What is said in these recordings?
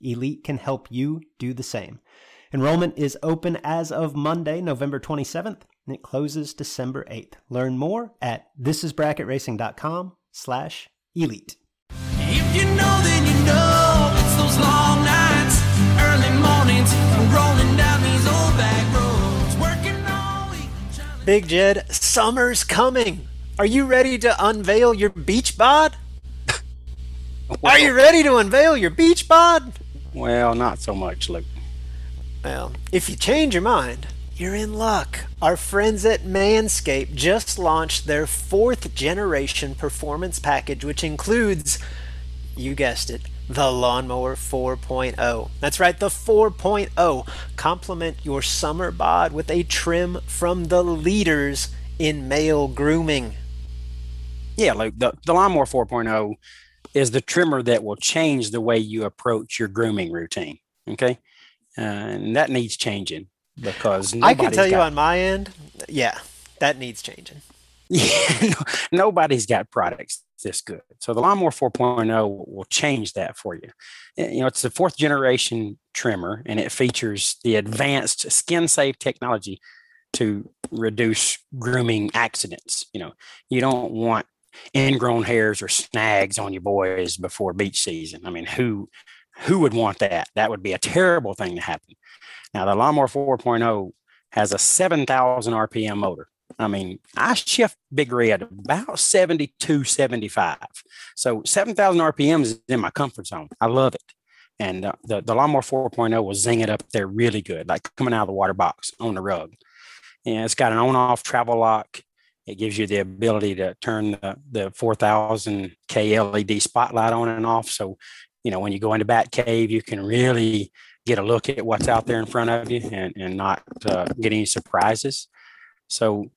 Elite can help you do the same. Enrollment is open as of Monday, November 27th, and it closes December 8th. Learn more at thisisbracketracing.com slash elite. If you know, then you know it's those long nights, early mornings, rolling down these old back roads, working all week. Big Jed, summer's coming. Are you ready to unveil your beach bod? Are you ready to unveil your beach bod? Well, not so much, Luke. Well, if you change your mind, you're in luck. Our friends at Manscaped just launched their fourth generation performance package, which includes, you guessed it, the Lawnmower 4.0. That's right, the 4.0. Complement your summer bod with a trim from the leaders in male grooming. Yeah, Luke, the, the Lawnmower 4.0 is the trimmer that will change the way you approach your grooming routine. Okay. Uh, and that needs changing because I can tell you on my end, yeah, that needs changing. Yeah, no, nobody's got products this good. So the Lawnmower 4.0 will change that for you. You know, it's the fourth generation trimmer, and it features the advanced skin safe technology to reduce grooming accidents. You know, you don't want ingrown hairs or snags on your boys before beach season. I mean, who who would want that? That would be a terrible thing to happen. Now, the Lawnmower 4.0 has a 7,000 RPM motor. I mean, I shift Big Red about 72, 75. So 7,000 RPM is in my comfort zone. I love it. And uh, the, the Lawnmower 4.0 will zing it up there really good, like coming out of the water box on the rug. And it's got an on off travel lock. It gives you the ability to turn the, the 4000 K LED spotlight on and off. So, you know, when you go into Bat Cave, you can really get a look at what's out there in front of you and, and not uh, get any surprises. So,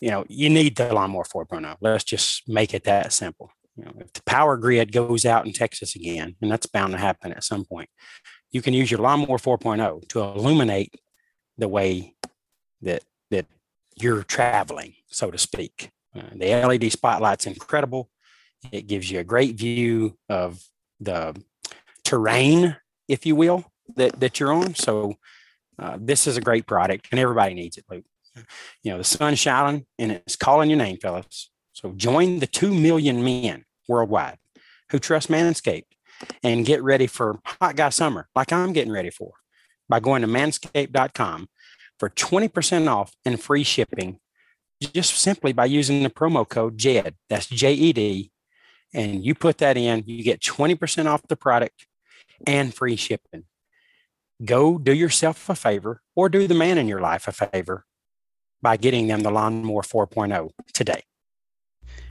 you know, you need the lawnmower 4.0. Let's just make it that simple. You know, if the power grid goes out in Texas again, and that's bound to happen at some point, you can use your lawnmower 4.0 to illuminate the way that that you're traveling so to speak. Uh, the LED spotlight's incredible. It gives you a great view of the terrain, if you will, that, that you're on. So uh, this is a great product and everybody needs it. Luke. You know, the sun's shining and it's calling your name, fellas. So join the 2 million men worldwide who trust Manscaped and get ready for hot guy summer like I'm getting ready for by going to manscaped.com for 20% off and free shipping just simply by using the promo code JED. That's J E D. And you put that in, you get 20% off the product and free shipping. Go do yourself a favor or do the man in your life a favor by getting them the Lawnmower 4.0 today.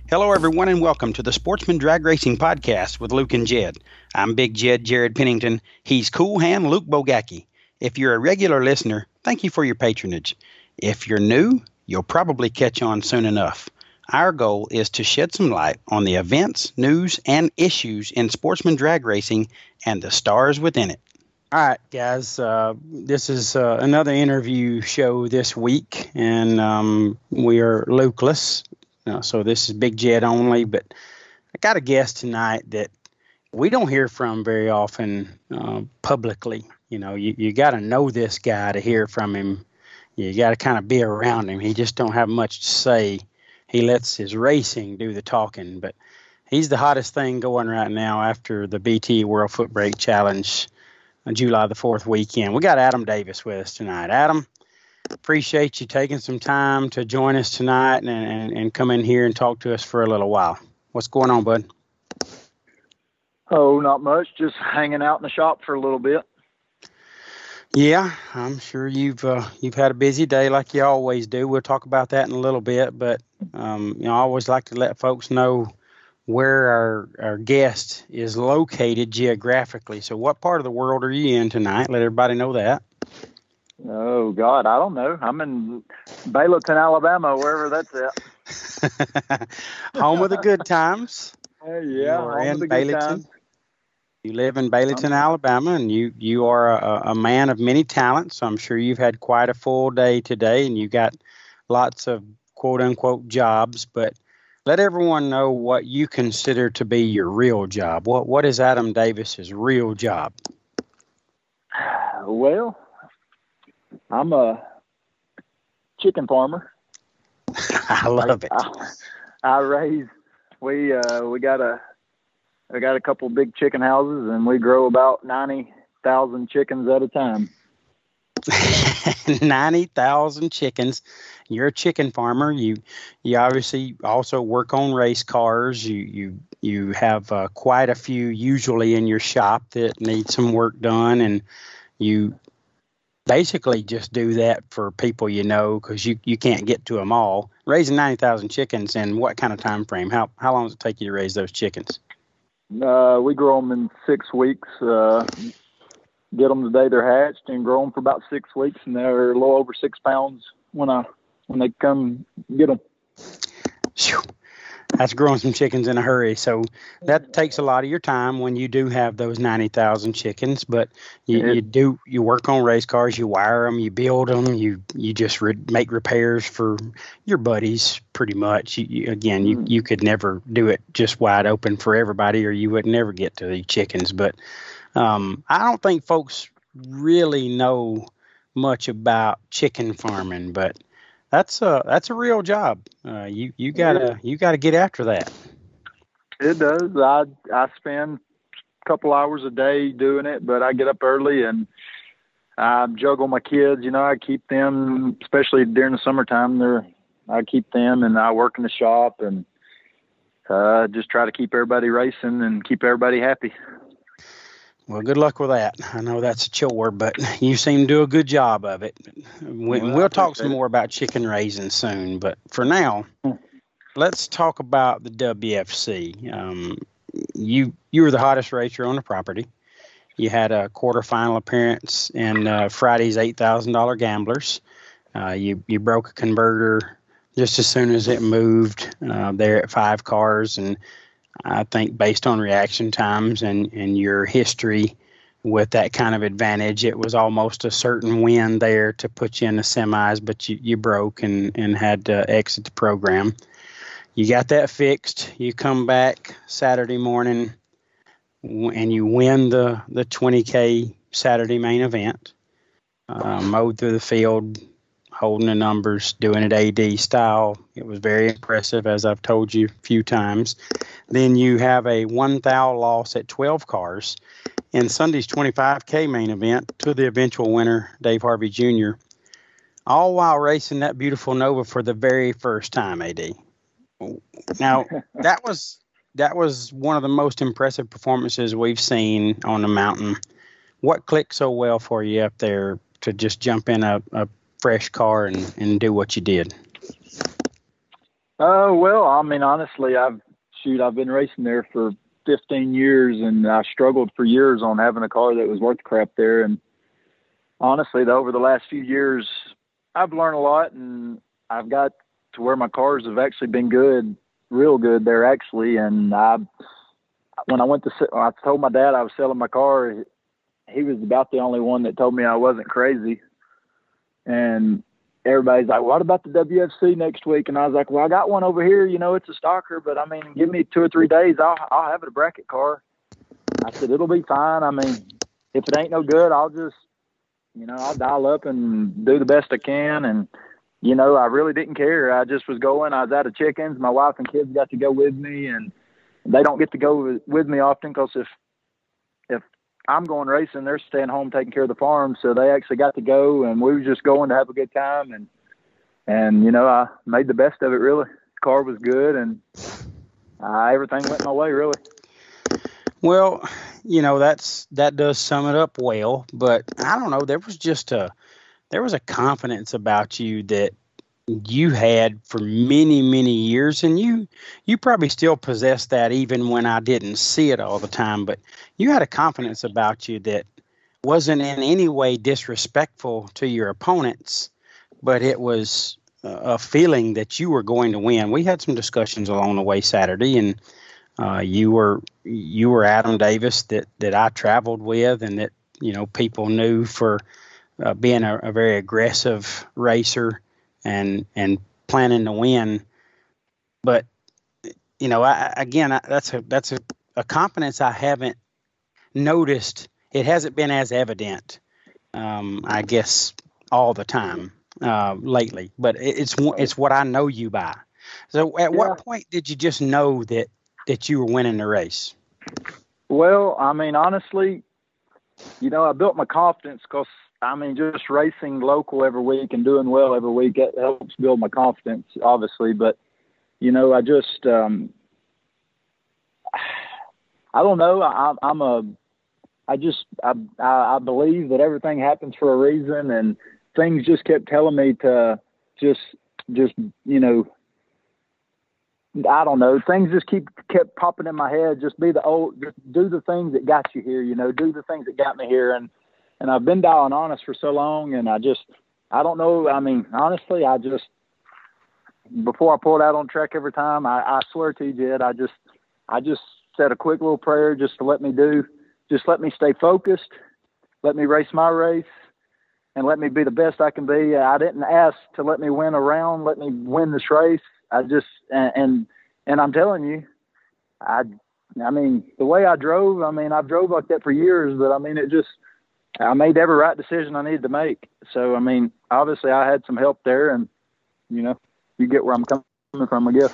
Hello, everyone, and welcome to the Sportsman Drag Racing Podcast with Luke and Jed. I'm Big Jed Jared Pennington. He's Cool Hand Luke Bogacki. If you're a regular listener, thank you for your patronage. If you're new, You'll probably catch on soon enough. Our goal is to shed some light on the events, news, and issues in sportsman drag racing and the stars within it. All right, guys. Uh, this is uh, another interview show this week, and um, we are Lucas. Uh, so this is Big Jed only, but I got a guest tonight that we don't hear from very often uh, publicly. You know, you, you got to know this guy to hear from him. You got to kind of be around him. He just don't have much to say. He lets his racing do the talking, but he's the hottest thing going right now after the BT World Foot Brake Challenge on July the 4th weekend. We got Adam Davis with us tonight. Adam, appreciate you taking some time to join us tonight and, and, and come in here and talk to us for a little while. What's going on, bud? Oh, not much. Just hanging out in the shop for a little bit. Yeah, I'm sure you've uh, you've had a busy day like you always do. We'll talk about that in a little bit, but um, you know, I always like to let folks know where our, our guest is located geographically. So, what part of the world are you in tonight? Let everybody know that. Oh God, I don't know. I'm in Baileyton, Alabama, wherever that's at. home of the good times. Uh, yeah, you in Baileyton. You live in Baileyton, Alabama, and you you are a, a man of many talents. So I'm sure you've had quite a full day today, and you got lots of quote unquote jobs. But let everyone know what you consider to be your real job. What what is Adam Davis's real job? Well, I'm a chicken farmer. I love it. I, I raise we uh, we got a we got a couple big chicken houses and we grow about ninety thousand chickens at a time. 90,000 chickens. You're a chicken farmer. You you obviously also work on race cars. You you you have uh, quite a few usually in your shop that need some work done and you basically just do that for people you know because you, you can't get to them all. Raising 90,000 chickens in what kind of time frame? How how long does it take you to raise those chickens? Uh, we grow them in six weeks. Uh, get them the day they're hatched and grow them for about six weeks, and they're a little over six pounds when I when they come get them. That's growing some chickens in a hurry. So that takes a lot of your time when you do have those ninety thousand chickens. But you, you, do you work on race cars, you wire them, you build them, you you just re- make repairs for your buddies. Pretty much. You, you, again, you you could never do it just wide open for everybody, or you would never get to the chickens. But um, I don't think folks really know much about chicken farming, but that's a that's a real job. Uh, you you gotta you gotta get after that. It does. I I spend a couple hours a day doing it, but I get up early and I juggle my kids. You know, I keep them, especially during the summertime. They're I keep them and I work in the shop and uh, just try to keep everybody racing and keep everybody happy. Well, good luck with that. I know that's a chore, but you seem to do a good job of it. We, well, we'll talk some more about chicken raising soon, but for now, let's talk about the WFC. Um, you you were the hottest racer on the property. You had a quarterfinal appearance in uh, Friday's eight thousand dollar gamblers. Uh, you you broke a converter just as soon as it moved uh, there at five cars and I think based on reaction times and, and your history with that kind of advantage, it was almost a certain win there to put you in the semis, but you, you broke and, and had to exit the program. You got that fixed. You come back Saturday morning and you win the, the 20K Saturday main event. Uh, mowed through the field, holding the numbers, doing it AD style. It was very impressive, as I've told you a few times. Then you have a one thou loss at 12 cars in Sunday's 25K main event to the eventual winner, Dave Harvey Jr., all while racing that beautiful Nova for the very first time, AD. Now, that was that was one of the most impressive performances we've seen on the mountain. What clicked so well for you up there to just jump in a, a fresh car and, and do what you did? Uh, well, I mean, honestly, I've shoot, I've been racing there for 15 years, and I struggled for years on having a car that was worth crap there. And honestly, though, over the last few years, I've learned a lot, and I've got to where my cars have actually been good, real good there actually. And I, when I went to, I told my dad I was selling my car. he was about the only one that told me I wasn't crazy. And everybody's like, "What about the WFC next week?" And I was like, "Well, I got one over here. You know, it's a stocker, but I mean, give me two or three days, I'll I'll have it a bracket car." I said, "It'll be fine. I mean, if it ain't no good, I'll just, you know, I'll dial up and do the best I can." And you know, I really didn't care. I just was going. I was out of chickens. My wife and kids got to go with me, and they don't get to go with me often because if I'm going racing, they're staying home taking care of the farm. So they actually got to go, and we were just going to have a good time. And and you know, I made the best of it. Really, the car was good, and uh, everything went my way. Really. Well, you know that's that does sum it up well. But I don't know. There was just a there was a confidence about you that you had for many many years and you you probably still possess that even when I didn't see it all the time but you had a confidence about you that wasn't in any way disrespectful to your opponents but it was a feeling that you were going to win. We had some discussions along the way Saturday and uh, you were you were Adam Davis that that I traveled with and that you know people knew for uh, being a, a very aggressive racer and and planning to win. But you know, I, again, I, that's a that's a, a confidence I haven't noticed. It hasn't been as evident, um, I guess, all the time uh, lately. But it, it's it's what I know you by. So, at yeah. what point did you just know that that you were winning the race? Well, I mean, honestly, you know, I built my confidence because I mean, just racing local every week and doing well every week it helps build my confidence, obviously. But you know, I just um, I don't know. I, I'm a I just I, I believe that everything happens for a reason, and things just kept telling me to just just you know I don't know. Things just keep kept popping in my head. Just be the old, just do the things that got you here. You know, do the things that got me here, and and I've been dialing honest for so long, and I just, I don't know. I mean, honestly, I just, before I pulled out on track every time, I, I swear to you, Jed, I just, I just said a quick little prayer just to let me do, just let me stay focused, let me race my race, and let me be the best I can be. I didn't ask to let me win a round, let me win this race. I just, and, and, and I'm telling you, I, I mean, the way I drove, I mean, I've drove like that for years, but I mean, it just, I made every right decision I needed to make. So I mean, obviously I had some help there, and you know, you get where I'm coming from, I guess.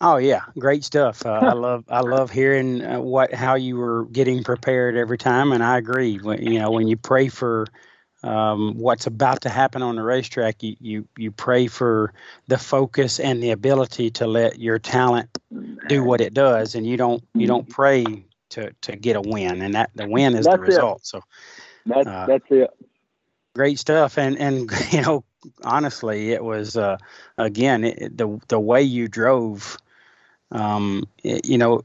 Oh yeah, great stuff. Uh, I love I love hearing uh, what how you were getting prepared every time, and I agree. When, you know, when you pray for um, what's about to happen on the racetrack, you, you you pray for the focus and the ability to let your talent do what it does, and you don't you don't pray to to get a win, and that the win is That's the result. It. So that's uh, that's it. Great stuff, and and you know, honestly, it was uh, again it, the the way you drove. Um, it, you know,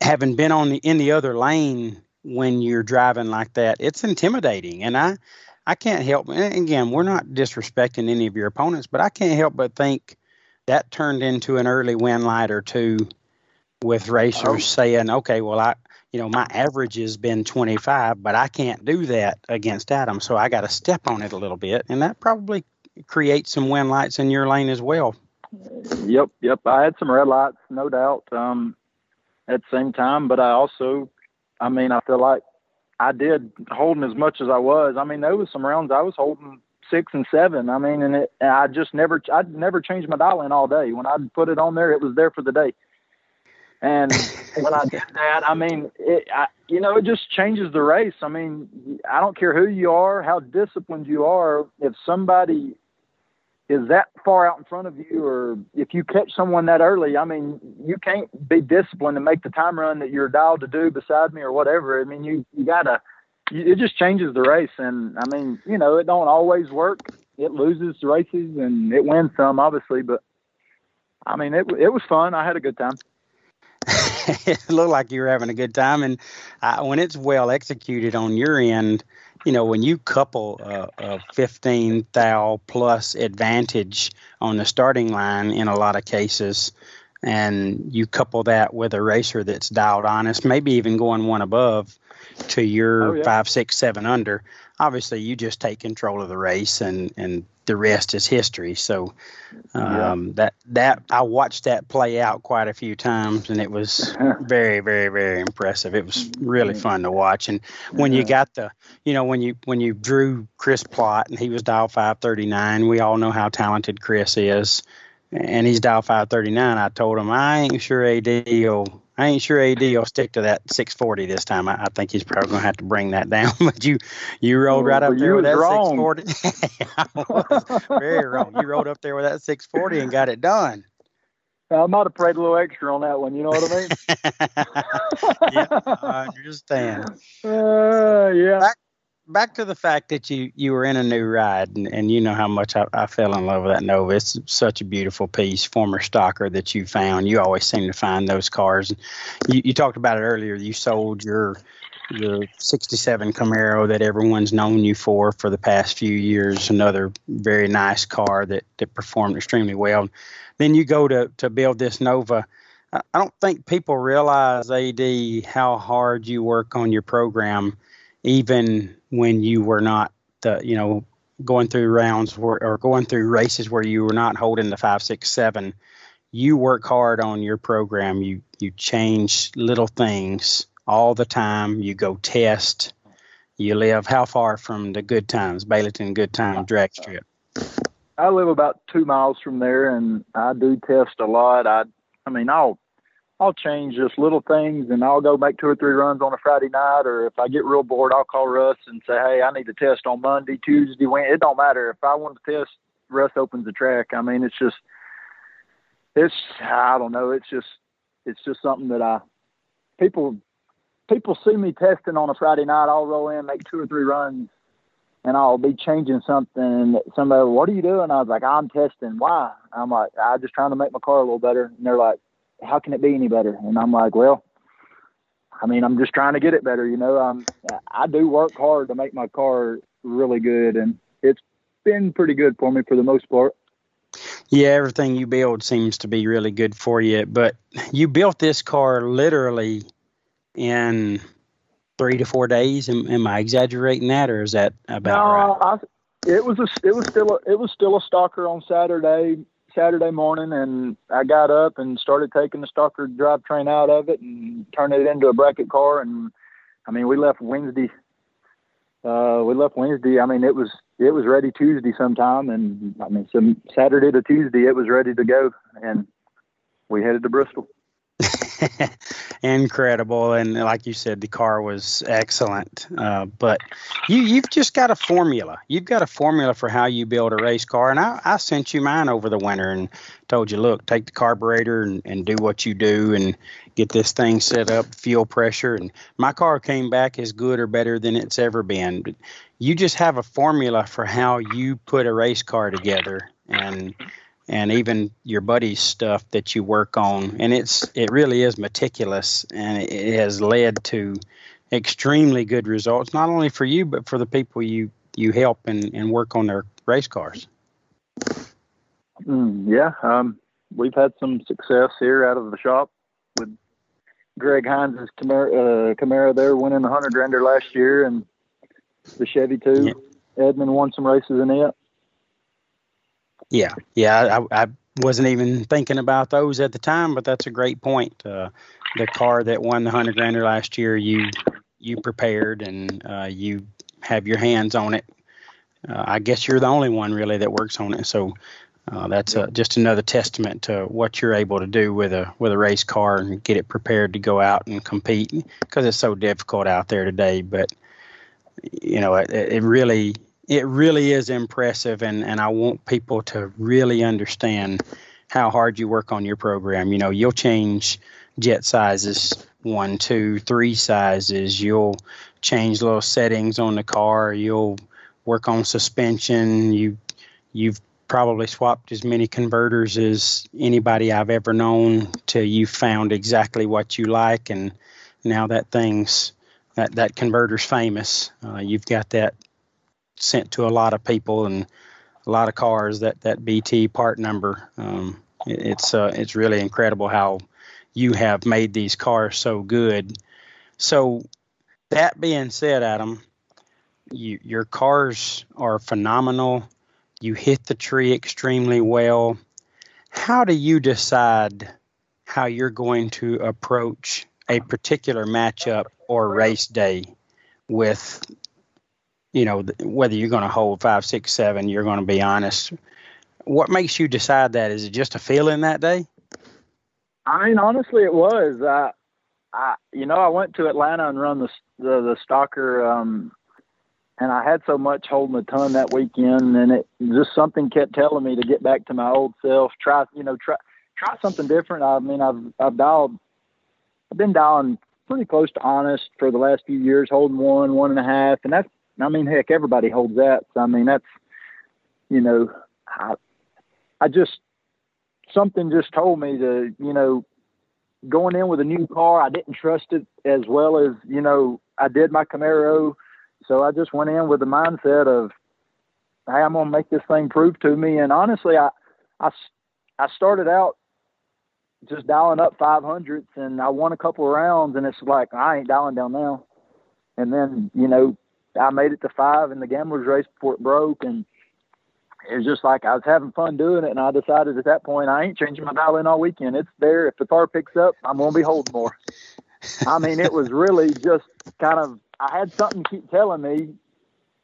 having been on the in the other lane when you're driving like that, it's intimidating, and I I can't help. And again, we're not disrespecting any of your opponents, but I can't help but think that turned into an early win light or two with racers oh. saying, "Okay, well, I you know, my average has been 25, but I can't do that against Adam. So I got to step on it a little bit. And that probably creates some win lights in your lane as well. Yep. Yep. I had some red lights, no doubt, um, at the same time. But I also, I mean, I feel like I did holding as much as I was. I mean, there was some rounds I was holding six and seven. I mean, and it, I just never, I never changed my dial in all day. When I put it on there, it was there for the day. And when I did that, I mean, it, I, you know, it just changes the race. I mean, I don't care who you are, how disciplined you are. If somebody is that far out in front of you, or if you catch someone that early, I mean, you can't be disciplined and make the time run that you're dialed to do beside me or whatever. I mean, you you gotta. It just changes the race, and I mean, you know, it don't always work. It loses races and it wins some, obviously, but I mean, it it was fun. I had a good time. It looked like you were having a good time. And uh, when it's well executed on your end, you know, when you couple a, a 15 thou plus advantage on the starting line in a lot of cases, and you couple that with a racer that's dialed honest, maybe even going one above to your Oh, yeah. five, six, seven under. Obviously, you just take control of the race, and and the rest is history. So Yeah. um, that that I watched that play out quite a few times, and it was very, very, very impressive. It was really fun to watch. And when you got the, you know, when you when you drew Chris Plot and he was dial five thirty nine, we all know how talented Chris is, and he's dial five thirty nine. I told him I ain't sure AD will. I ain't sure AD will stick to that 640 this time. I, I think he's probably going to have to bring that down. but you, you rolled right Well, up there with that wrong. 640. I was very wrong. You rolled up there with that 640 and got it done. I might have prayed a little extra on that one. You know what I mean? yeah, I understand. Uh, yeah. Back to the fact that you you were in a new ride, and, and you know how much I, I fell in love with that Nova. It's such a beautiful piece, former stocker that you found. You always seem to find those cars. You, you talked about it earlier. You sold your your 67 Camaro that everyone's known you for for the past few years. Another very nice car that that performed extremely well. Then you go to to build this Nova. I don't think people realize, AD, how hard you work on your program, even when you were not the, you know, going through rounds where, or going through races where you were not holding the five, six, seven. You work hard on your program. You you change little things all the time. You go test. You live how far from the good times, Baileyton Good Time drag strip? I live about two miles from there, and I do test a lot. I, I mean, I'll, I'll change just little things, and I'll go make two or three runs on a Friday night, or if I get real bored, I'll call Russ and say, hey, I need to test on Monday, Tuesday, Wednesday. It don't matter if I want to test. Russ opens the track. I mean, it's just, it's, I don't know, it's just, it's just something that I, people, people see me testing on a Friday night. I'll roll in, make two or three runs, and I'll be changing something. And somebody, what are you doing? I was like, I'm testing. Why? I'm like, I'm just trying to make my car a little better. And they're like, how can it be any better? And I'm like, well, I mean, I'm just trying to get it better. You know, um, I do work hard to make my car really good, and it's been pretty good for me for the most part. Yeah, everything you build seems to be really good for you. But you built this car literally in three to four days. Am, am I exaggerating that, or is that about no, right? I, it was a, it was still a, it was still a stocker on Saturday Saturday morning, and I got up and started taking the stocker drivetrain out of it and turning it into a bracket car. And I mean, we left Wednesday. Uh, we left Wednesday. I mean, it was it was ready Tuesday sometime, and I mean, some Saturday to Tuesday, it was ready to go, and we headed to Bristol. Incredible, and like you said, the car was excellent. Uh, but you you've just got a formula. You've got a formula for how you build a race car, and I, I sent you mine over the winter and told you, look, take the carburetor and, and do what you do and get this thing set up, fuel pressure, and my car came back as good or better than it's ever been. But you just have a formula for how you put a race car together, and and even your buddy's stuff that you work on and it's it really is meticulous and it has led to extremely good results not only for you but for the people you you help and, and work on their race cars Mm, yeah, um, we've had some success here out of the shop with Greg Hines' Camaro, uh, Camaro there winning the hundred grander last year, and the Chevy II. Edmund won some races in it. Yeah yeah I, I wasn't even thinking about those at the time but that's a great point uh, the car that won the hundred grander last year you you prepared and uh, you have your hands on it uh, i guess you're the only one really that works on it so uh, that's uh, just another testament to what you're able to do with a with a race car and get it prepared to go out and compete because it's so difficult out there today. But you know, it, it really it really is impressive, and and I want people to really understand how hard you work on your program. You know, you'll change jet sizes one, two, three sizes. You'll change little settings on the car. You'll work on suspension. You you've probably swapped as many converters as anybody I've ever known till you found exactly what you like and now that thing's that that converter's famous uh, you've got that sent to a lot of people and a lot of cars that that BT part number um, It's uh, it's really incredible how you have made these cars so good. So that being said, Adam, you, your cars are phenomenal. You hit the tree extremely well. How do you decide how you're going to approach a particular matchup or race day with you know whether you're going to hold five six seven you're going to be honest. What makes you decide that? Is it just a feeling that day? I mean honestly it was. I i you know i went to atlanta and run the the, the stocker um and i had so much holding a ton that weekend and it just something kept telling me to get back to my old self try you know try try something different. I mean i've i've dialed i've been dialing pretty close to honest for the last few years, holding one, one and a half, and that's I mean, heck, everybody holds that. So, I mean, that's you know, I I just something just told me to you know going in with a new car, I didn't trust it as well as you know I did my Camaro. So I just went in with the mindset of, hey, I'm gonna make this thing prove to me. And honestly, I I I started out just dialing up 500s and I won a couple of rounds and it's like I ain't dialing down now. And then you know I made it to five in the gamblers race before it broke and it was just like I was having fun doing it and I decided at that point I ain't changing my dial in all weekend. It's there. If the car picks up, I'm gonna be holding more. I mean, it was really just kind of I had something keep telling me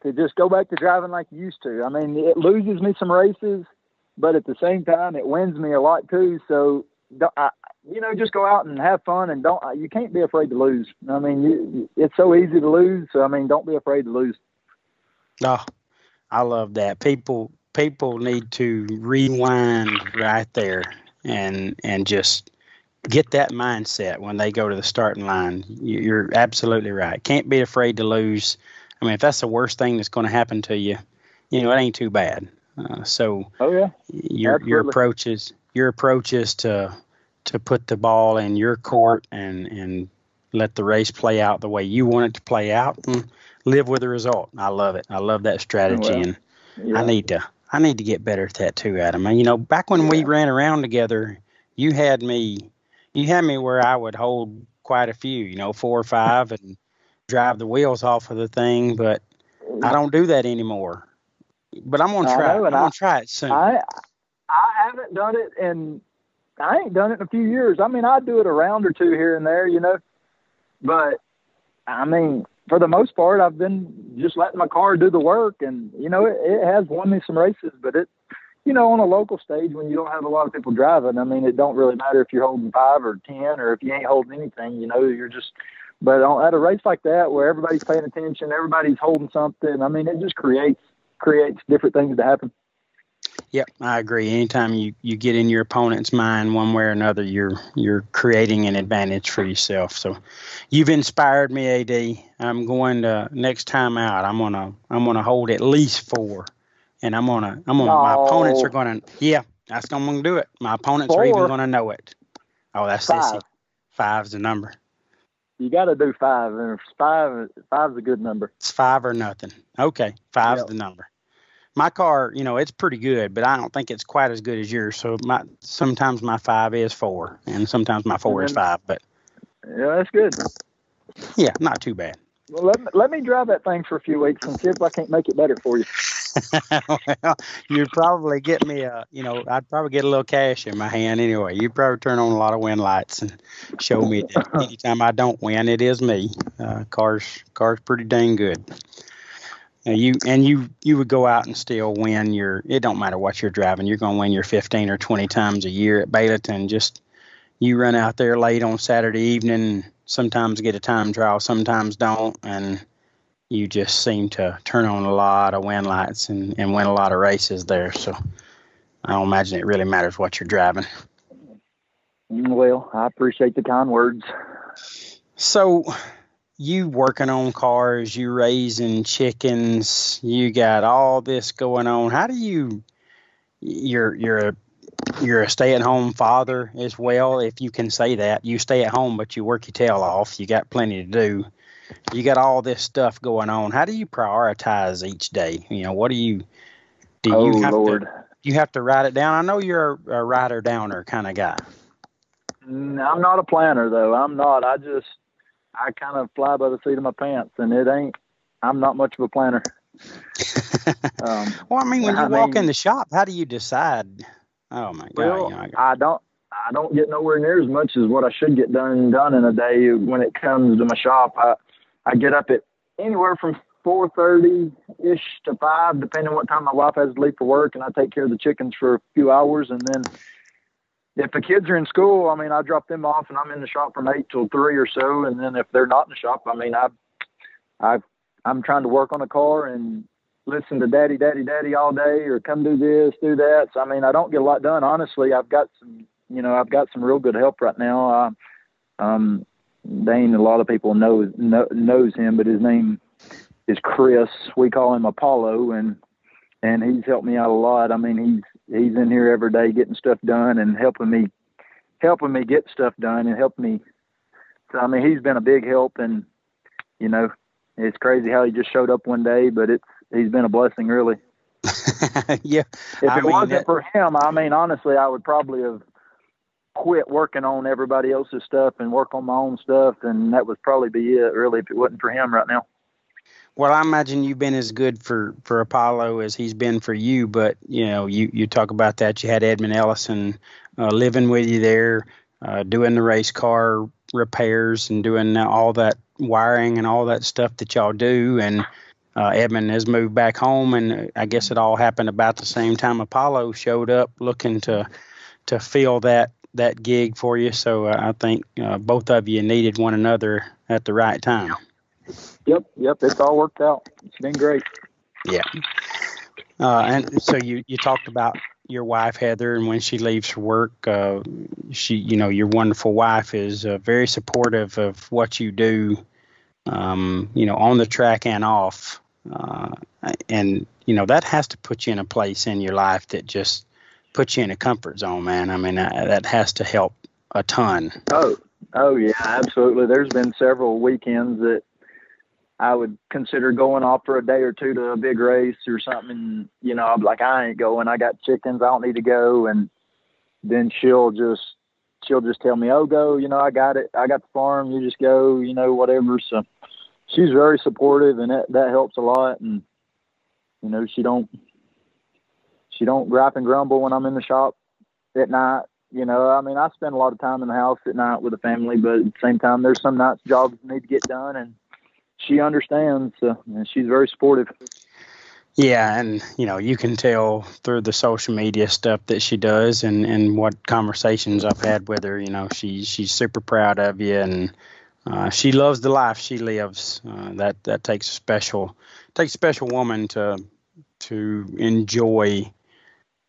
to just go back to driving like you used to. I mean, it loses me some races, but at the same time, it wins me a lot too. So I, you know, just go out and have fun and don't. You can't be afraid to lose. I mean, you, it's so easy to lose. So I mean, don't be afraid to lose. No, oh, I love that. People people need to rewind right there and and just get that mindset when they go to the starting line. You're absolutely right. Can't be afraid to lose. I mean, if that's the worst thing that's going to happen to you, you know, it ain't too bad. Uh, so, oh yeah, your Absolutely. your approach is your approach is to to put the ball in your court and and let the race play out the way you want it to play out and live with the result. I love it. I love that strategy well, and yeah. I need to I need to get better at that too, Adam. And you know, back when yeah. we ran around together, you had me you had me where I would hold quite a few, you know, four or five and drive the wheels off of the thing, but I don't do that anymore. But I'm gonna try. I'm gonna try it soon. I I haven't done it in I ain't done it in a few years. I mean, I do it a round or two here and there, you know, but I mean, for the most part, I've been just letting my car do the work, and you know, it, it has won me some races. But it, you know, on a local stage when you don't have a lot of people driving, I mean, it don't really matter if you're holding five or ten, or if you ain't holding anything. You know, you're just. But on, at a race like that, where everybody's paying attention, everybody's holding something. I mean, it just creates creates different things to happen. Yep, I agree. Anytime you, you get in your opponent's mind one way or another, you're you're creating an advantage for yourself. So you've inspired me, AD. I'm going to next time out. I'm gonna I'm gonna hold at least four, and I'm gonna I'm gonna no. my opponents are gonna yeah that's I'm gonna do it. My opponents four. are even gonna know it. Oh, that's Five. sissy. Five's the number. You got to do five, and five five's a good number. It's five or nothing. Okay, five's yep. the number my car, you know, it's pretty good, but I don't think it's quite as good as yours. So my sometimes my five is four, and sometimes my 4 is five. But yeah, that's good. Yeah, not too bad. Well, let me, let me drive that thing for a few weeks and see if I can't make it better for you. well, you'd probably get me a, you know, I'd probably get a little cash in my hand anyway. You'd probably turn on a lot of win lights and show me that anytime I don't win, it is me. Uh, cars, cars, pretty dang good. And you and you you would go out and still win your. It don't matter what you're driving. You're going to win your 15 or 20 times a year at Baileyton. Just you run out there late on Saturday evening. Sometimes get a time trial, sometimes don't, and you just seem to turn on a lot of win lights and, and win a lot of races there. So I don't imagine it really matters what you're driving. Well, I appreciate the kind words. So you working on cars, you raising chickens, you got all this going on. How do you you're you're a you're a stay-at-home father as well, if you can say that. You stay at home, but you work your tail off. You got plenty to do. You got all this stuff going on. How do you prioritize each day? You know, what do you do? Oh you have Lord, to, you have to write it down? I know you're a, a writer downer kind of guy. Mm, I'm not a planner though. I'm not. I just I kind of fly by the seat of my pants, and it ain't. I'm not much of a planner. um, well, I mean, when you I walk mean, in the shop, how do you decide? Oh my god! Well, you know, I, I don't. I don't get nowhere near as much as what I should get done done in a day when it comes to my shop. I I get up at anywhere from four thirty ish to five, depending on what time my wife has to leave for work, and I take care of the chickens for a few hours, and then if the kids are in school, I mean, I drop them off and I'm in the shop from eight till three or so. And then if they're not in the shop, I mean, I, I, I'm trying to work on a car and listen to daddy, daddy, daddy all day or come do this, do that. So, I mean, I don't get a lot done. Honestly, I've got some, you know, I've got some real good help right now. Uh, um, Dane, a lot of people knows, know, knows him, but his name is Chris. We call him Apollo and, and he's helped me out a lot. I mean, he's, he's in here every day getting stuff done and helping me helping me get stuff done and helping me. So I mean he's been a big help and you know it's crazy how he just showed up one day but it's he's been a blessing really. Yeah if I it wasn't that... for him I mean honestly I would probably have quit working on everybody else's stuff and work on my own stuff and that would probably be it really if it wasn't for him right now well, I imagine you've been as good for, for Apollo as he's been for you, but you know, you, you talk about that. You had Edmund Ellison uh, living with you there, uh, doing the race car repairs and doing all that wiring and all that stuff that y'all do. And uh, Edmund has moved back home, and I guess it all happened about the same time Apollo showed up looking to to fill that that gig for you. So uh, I think uh, both of you needed one another at the right time. Yep, yep, it's all worked out. It's been great. Yeah. Uh, and so you you talked about your wife Heather, and when she leaves for work, uh, she you know your wonderful wife is uh, very supportive of what you do, um, you know, on the track and off, uh, and you know that has to put you in a place in your life that just puts you in a comfort zone, man. I mean, uh, that has to help a ton. Oh, oh yeah, absolutely. There's been several weekends that I would consider going off for a day or two to a big race or something. You know, I'm like, I ain't going. I got chickens. I don't need to go. And then she'll just, she'll just tell me, oh, go. You know, I got it. I got the farm. You just go. You know, whatever. So she's very supportive, and that that helps a lot. And you know, she don't, she don't gripe and grumble when I'm in the shop at night. You know, I mean, I spend a lot of time in the house at night with the family, but at the same time, there's some nights jobs need to get done, and she understands uh, and she's very supportive. Yeah, and you know you can tell through the social media stuff that she does, and and what conversations I've had with her. You know, she she's super proud of you, and uh, she loves the life she lives. Uh, that that takes a special takes a special woman to to enjoy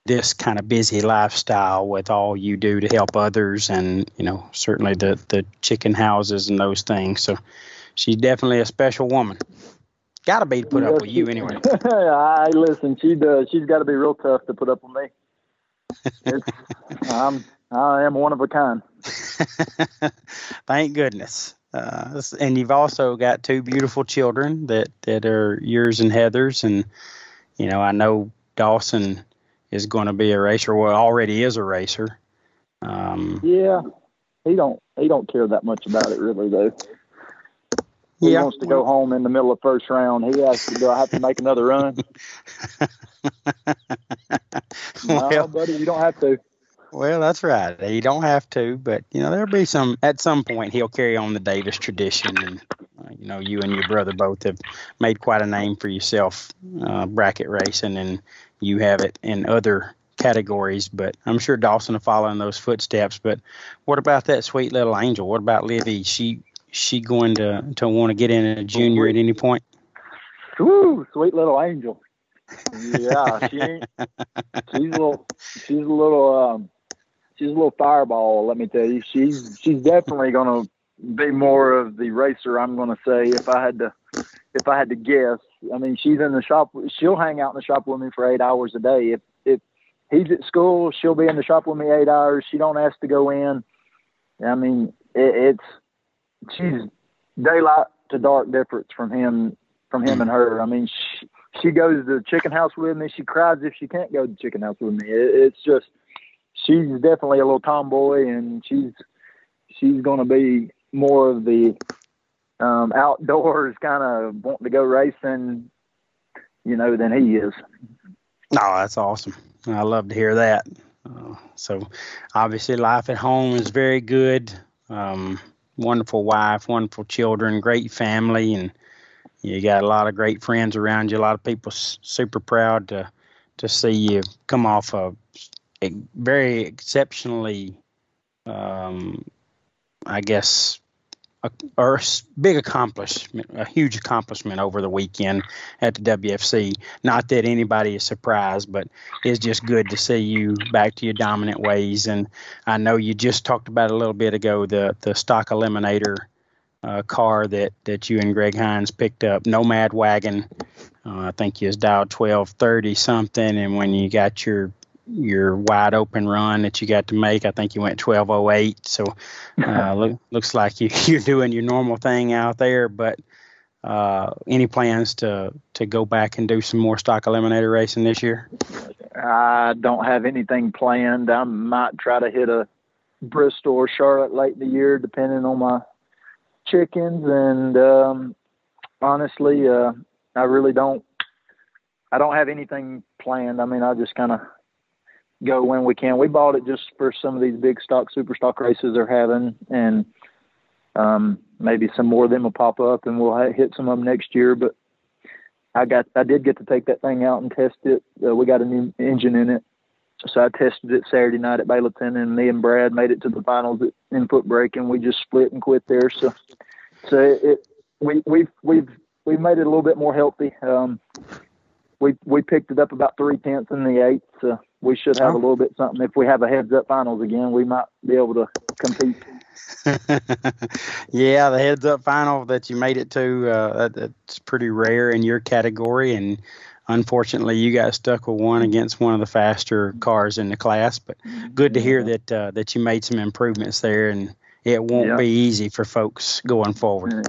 this kind of busy lifestyle with all you do to help others, and you know certainly the the chicken houses and those things. So she's definitely a special woman. Got to be to put up with you anyway. I listen. She does. She's got to be real tough to put up with me. I'm I am one of a kind. Thank goodness. Uh, and you've also got two beautiful children that that are yours and Heather's, and you know I know Dawson is going to be a racer. Well, already is a racer. Um, yeah, he don't he don't care that much about it really though. He yeah. wants to go home in the middle of first round. He asks, "Do I have to make another run?" no, well, buddy, you don't have to. Well, that's right. You don't have to, but you know there'll be some at some point he'll carry on the Davis tradition, and uh, you know you and your brother both have made quite a name for yourself uh, bracket racing, and you have it in other categories. But I'm sure Dawson will follow in those footsteps. But what about that sweet little angel? What about Livy? She she going to to want to get in a junior at any point? Ooh, sweet little angel. Yeah, she ain't. She's a little. She's a little. Um, she's a little fireball. Let me tell you, she's she's definitely going to be more of the racer. I'm going to say if I had to if I had to guess. I mean, she's in the shop. She'll hang out in the shop with me for eight hours a day. If if he's at school, she'll be in the shop with me eight hours. She don't ask to go in. I mean, it, it's she's daylight to dark difference from him from him and her. I mean, she, she goes to the chicken house with me. She cries if she can't go to the chicken house with me. It, it's just she's definitely a little tomboy, and she's she's going to be more of the um, outdoors kind of wanting to go racing, you know, than he is. No, oh, that's awesome. I love to hear that. Uh, so, obviously, life at home is very good. Um, wonderful wife, wonderful children, great family, and you got a lot of great friends around you. A lot of people super proud to to see you come off a, a very exceptionally, um, I guess, a, a big accomplishment, a huge accomplishment over the weekend at the WFC. Not that anybody is surprised, but it's just good to see you back to your dominant ways. And I know you just talked about a little bit ago the the stock eliminator uh, car that that you and Greg Hines picked up, Nomad Wagon. Uh, I think you was dialed twelve thirty something, and when you got your your wide open run that you got to make, I think you went twelve oh eight. So uh, look, looks like you, you're doing your normal thing out there. But uh, any plans to to go back and do some more stock eliminator racing this year? I don't have anything planned. I might try to hit a Bristol or Charlotte late in the year, depending on my chickens, and um, honestly, uh, I really don't. I don't have anything planned. I mean, I just kind of go when we can. We bought it just for some of these big stock, super stock races they're having, and um, maybe some more of them will pop up, and we'll hit some of them next year. But I got, I did get to take that thing out and test it. Uh, we got a new engine in it, so I tested it Saturday night at Baileyton, and me and Brad made it to the finals at Input Break, and we just split and quit there. So, so it we we've we've we've made it a little bit more healthy. Um, we we picked it up about three tenths in the eighth. So we should have a little bit something. If we have a heads up finals again, we might be able to compete. yeah, the heads up final that you made it to, uh, that, that's pretty rare in your category, and unfortunately, you got stuck with one against one of the faster cars in the class. But good to hear that uh, that you made some improvements there, and it won't yep. be easy for folks going forward.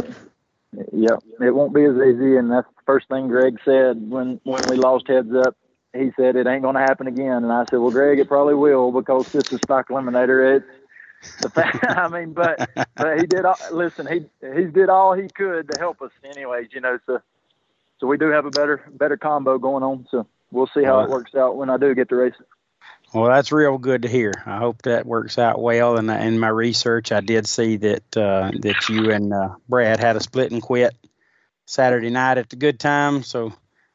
Yep, it won't be as easy, and that's the first thing Greg said when when we lost heads up. He said it ain't going to happen again, and I said, well, Greg, it probably will because this is stock eliminator. It's the fact. I mean, but but he did. All, listen, he he did all he could to help us, anyways. You know, so so we do have a better better combo going on. So we'll see how it works out when I do get to race it. Well, that's real good to hear. I hope that works out well. And in my research, I did see that uh, that you and uh, Brad had a split and quit Saturday night at the good time. So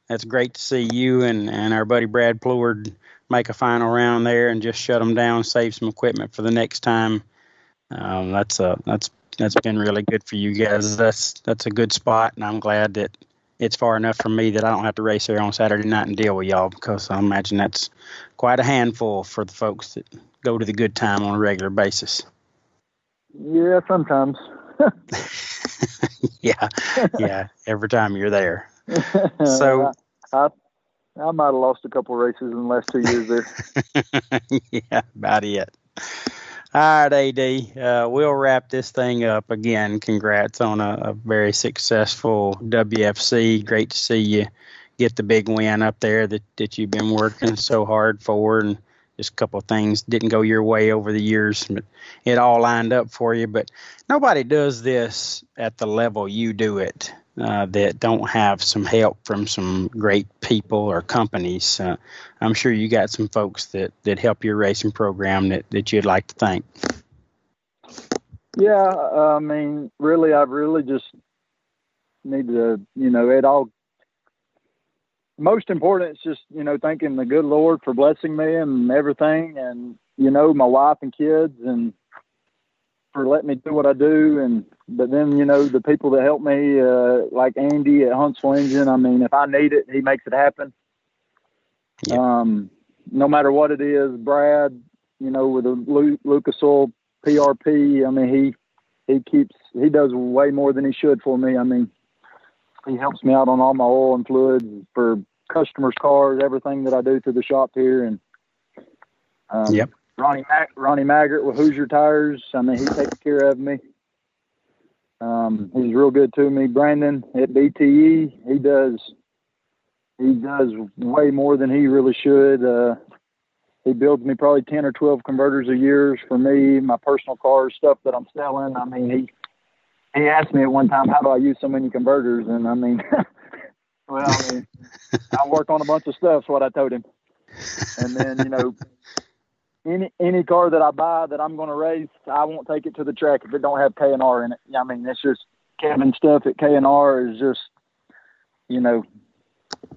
that's great to see you and, and our buddy Brad Pleward make a final round there and just shut them down, save some equipment for the next time. Um, that's a that's that's been really good for you guys. That's that's a good spot, and I'm glad that it's far enough from me that I don't have to race there on Saturday night and deal with y'all because I imagine that's quite a handful for the folks that go to the good time on a regular basis. Yeah, sometimes. yeah, yeah. Every time you're there. So I, I, I might have lost a couple races in the last two years there. yeah, about it. All right, AD. Uh, we'll wrap this thing up again. Congrats on a, a, very successful WFC. Great to see you get the big win up there that, that you've been working so hard for. And just a couple of things didn't go your way over the years, but it all lined up for you. But nobody does this at the level you do it uh, that don't have some help from some great people or companies. Uh, I'm sure you got some folks that, that help your racing program that, that you'd like to thank. Yeah, I mean, really, I really just need to, you know, it all. Most important, it's just you know thanking the good Lord for blessing me and everything, and you know my wife and kids, and for letting me do what I do. And but then you know the people that help me, uh, like Andy at Huntsville Engine. I mean, if I need it, he makes it happen. Yeah. Um, no matter what it is, Brad, you know, with the Lu- Lucas Oil PRP. I mean, he he keeps he does way more than he should for me. I mean, he helps me out on all my oil and fluids for customers' cars, everything that I do to the shop here, and um, yep. Ronnie Mac- Ronnie Maggart with Hoosier Tires. I mean, he takes care of me. Um, he's real good to me. Brandon at BTE, he does he does way more than he really should. Uh, he builds me probably 10 or 12 converters a year for me, my personal cars, stuff that I'm selling. I mean, he, he asked me at one time, how do I use so many converters? And I mean, well, I mean, I work on a bunch of stuff, is what I told him. And then, you know, any any car that I buy that I'm going to race, I won't take it to the track if it don't have K and R in it. I mean, it's just Kevin stuff at K and R is just, you know,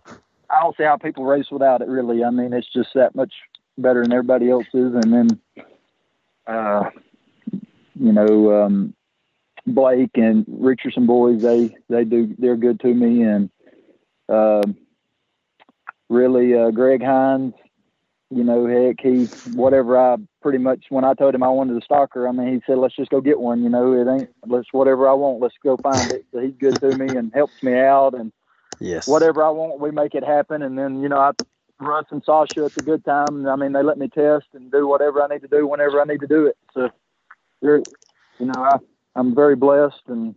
I don't see how people race without it. Really, I mean, it's just that much better than everybody else's. And then, uh, you know, um, Blake and Richardson boys, they they do they're good to me, and uh, really uh, Greg Hines. You know, heck, he whatever I pretty much when I told him I wanted a stocker, I mean, he said, "Let's just go get one." You know, it ain't let's whatever I want, let's go find it. So he's good to me and helps me out, and Yes. whatever I want, we make it happen. And then, you know, I Russ and Sasha, it's a good time. I mean, they let me test and do whatever I need to do whenever I need to do it. So, you know, I, I'm very blessed and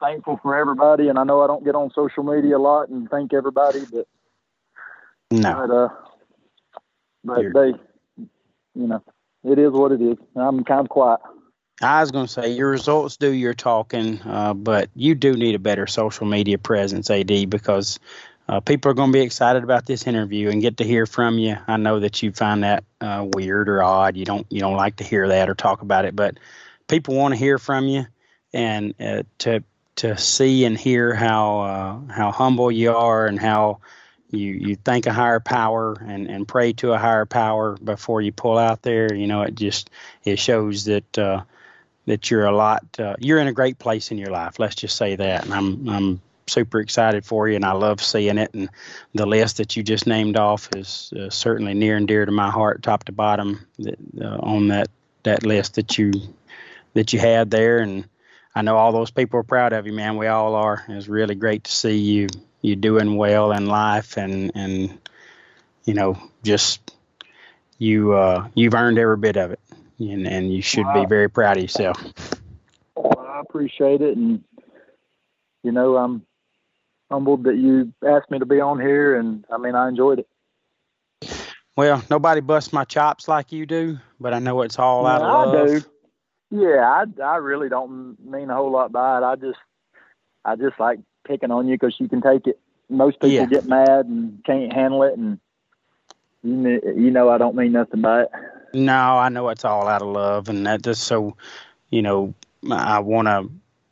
thankful for everybody. And I know I don't get on social media a lot and thank everybody, but, No. but, uh, but You're- they, you know, it is what it is. I'm kind of quiet. I was going to say your results do your talking, uh, but you do need a better social media presence, AD, because uh, people are going to be excited about this interview and get to hear from you. I know that you find that uh, weird or odd. You don't you don't like to hear that or talk about it, but people want to hear from you and uh, to to see and hear how uh, how humble you are and how you you thank a higher power and and pray to a higher power before you pull out there. You know, it just it shows that. Uh, that you're a lot uh, you're in a great place in your life let's just say that and i'm i'm super excited for you and i love seeing it and the list that you just named off is uh, certainly near and dear to my heart top to bottom that, uh, on that that list that you that you had there and i know all those people are proud of you man we all are it's really great to see you you doing well in life and and you know just you uh you've earned every bit of it and, and you should be very proud of yourself. Well, I appreciate it, and you know, I'm humbled that you asked me to be on here, and I mean, I enjoyed it. Well, nobody busts my chops like you do, but I know it's all out Yeah, of love. I do. Yeah, I I really don't mean a whole lot by it. I just I just like picking on you because you can take it. Most people Yeah. get mad and can't handle it, and you you know I don't mean nothing by it. No, I know it's all out of love, and that just so, you know, I want to,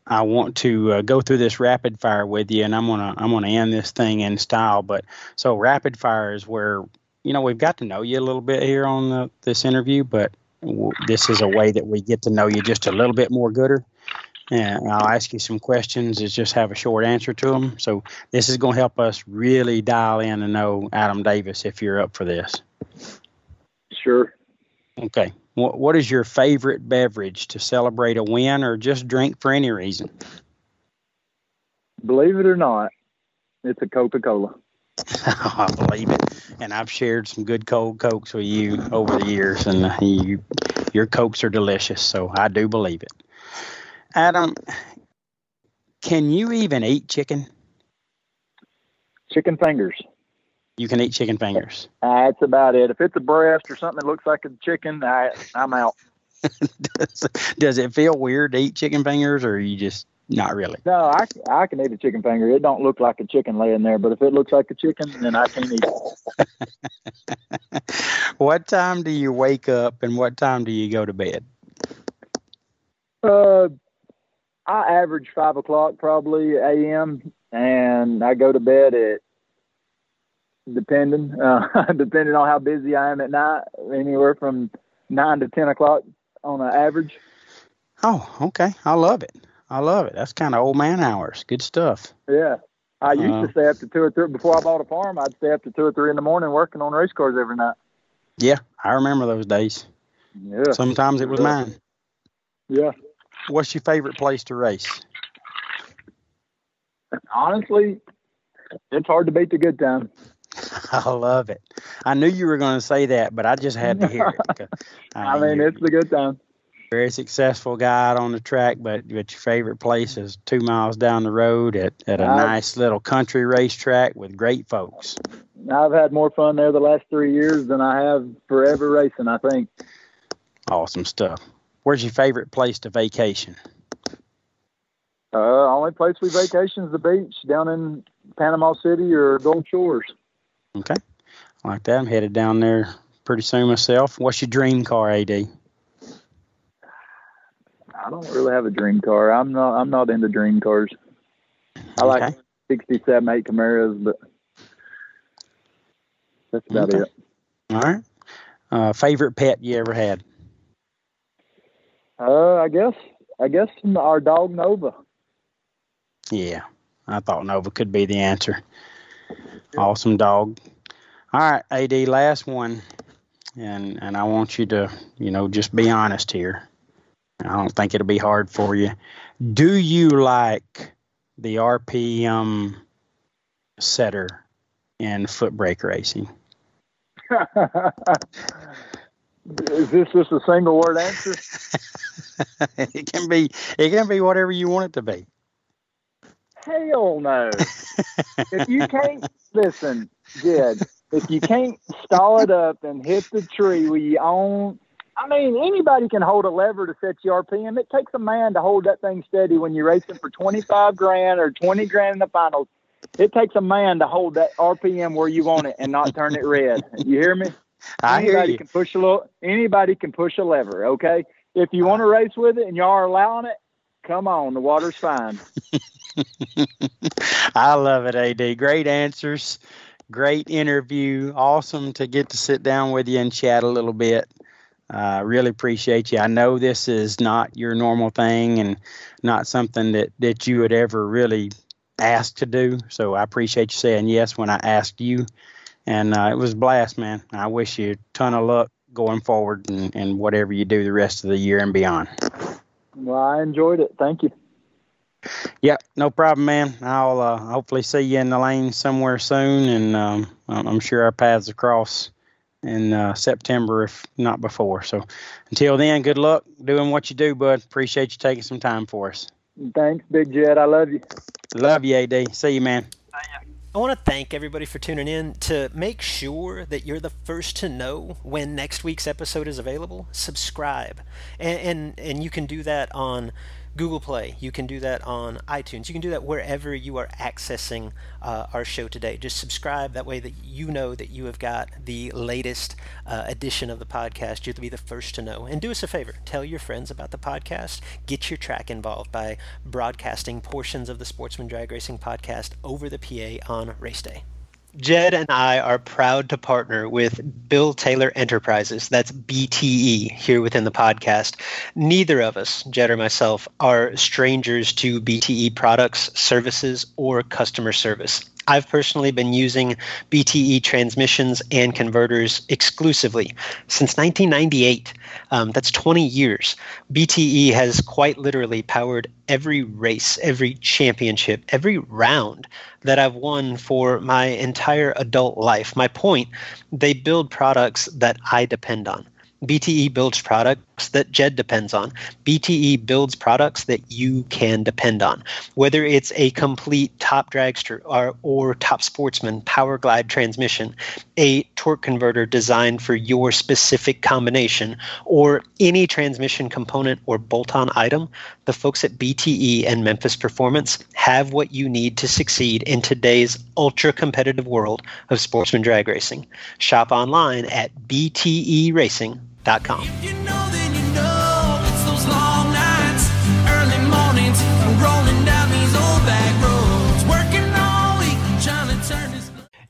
I want to uh, go through this rapid fire with you, and I'm gonna, I'm gonna end this thing in style. But so rapid fire is where, you know, we've got to know you a little bit here on the, this interview, but w- this is a way that we get to know you just a little bit more gooder. And I'll ask you some questions. Is just have a short answer to them. So this is going to help us really dial in and know Adam Davis if you're up for this. Sure. Okay. What What is your favorite beverage to celebrate a win or just drink for any reason? Believe it or not, it's a Coca Cola. I believe it. And I've shared some good cold cokes with you over the years, and you, your cokes are delicious. So I do believe it. Adam, can you even eat chicken? Chicken fingers. You can eat chicken fingers. That's about it. If it's a breast or something that looks like a chicken, I, I'm out. does, does it feel weird to eat chicken fingers, or you just not really? No, I, I can eat a chicken finger. It don't look like a chicken laying there, but if it looks like a chicken, then I can't eat it. what time do you wake up, and what time do you go to bed? Uh, I average five o'clock probably a.m. and I go to bed at depending uh, depending on how busy I am at night, anywhere from nine to ten o'clock on an average. Oh, okay. I love it. I love it. That's kind of old man hours. Good stuff. Yeah. I used Uh. to stay up to two or three before I bought a farm. I'd stay up to two or three in the morning working on race cars every night. Yeah, I remember those days. Yeah. Sometimes it was Yeah. mine. Yeah. What's your favorite place to race? Honestly, it's hard to beat the good time. I love it. I knew you were going to say that, but I just had to hear it. I mean, it's the good time. very successful guy out on the track, but but your favorite place is two miles down the road at, at a nice little country racetrack with great folks. I've had more fun there the last three years than I have forever racing. I think. Awesome stuff. Where's your favorite place to vacation? Uh, only place we vacation is the beach down in Panama City or Gulf Shores. Okay, like that. I'm headed down there pretty soon myself. What's your dream car, AD? I don't really have a dream car. I'm not. I'm not into dream cars. I like okay. 67, 8 Camaros, but that's about okay. it. All right. Uh, favorite pet you ever had? Uh, I guess. I guess our dog Nova. Yeah, I thought Nova could be the answer. Awesome dog. All right, AD, last one, and and I want you to, you know, just be honest here. I don't think it'll be hard for you. Do you like the RPM setter in foot brake racing? Is this just a single word answer? it can be. It can be whatever you want it to be. Hell no. if you can't listen, Jed, if you can't stall it up and hit the tree where you own I mean, anybody can hold a lever to set your RPM. It takes a man to hold that thing steady when you're racing for 25 grand or 20 grand in the finals. It takes a man to hold that RPM where you want it and not turn it red. You hear me? I anybody hear you. can push a little. Anybody can push a lever. Okay, if you want to race with it and you are allowing it, come on. The water's fine. I love it, AD. Great answers. Great interview. Awesome to get to sit down with you and chat a little bit. I uh, really appreciate you. I know this is not your normal thing and not something that, that you would ever really ask to do. So I appreciate you saying yes when I asked you. And uh, it was a blast, man. I wish you a ton of luck going forward and, and whatever you do the rest of the year and beyond. Well, I enjoyed it. Thank you. Yep, no problem, man. I'll uh, hopefully see you in the lane somewhere soon, and um, I'm sure our paths across in uh, September, if not before. So until then, good luck doing what you do, bud. Appreciate you taking some time for us. Thanks, Big Jed. I love you. Love you, AD. See you, man. I want to thank everybody for tuning in. To make sure that you're the first to know when next week's episode is available, subscribe. And, and, and you can do that on Google Play. You can do that on iTunes. You can do that wherever you are accessing uh, our show today. Just subscribe. That way that you know that you have got the latest uh, edition of the podcast. You'll be the first to know. And do us a favor. Tell your friends about the podcast. Get your track involved by broadcasting portions of the Sportsman Drag Racing podcast over the PA on race day. Jed and I are proud to partner with Bill Taylor Enterprises, that's BTE, here within the podcast. Neither of us, Jed or myself, are strangers to BTE products, services, or customer service. I've personally been using BTE transmissions and converters exclusively since 1998. Um, that's 20 years. BTE has quite literally powered every race, every championship, every round that I've won for my entire adult life. My point, they build products that I depend on. BTE builds that Jed depends on. BTE builds products that you can depend on. Whether it's a complete top dragster or, or top sportsman power glide transmission, a torque converter designed for your specific combination, or any transmission component or bolt on item, the folks at BTE and Memphis Performance have what you need to succeed in today's ultra competitive world of sportsman drag racing. Shop online at bteracing.com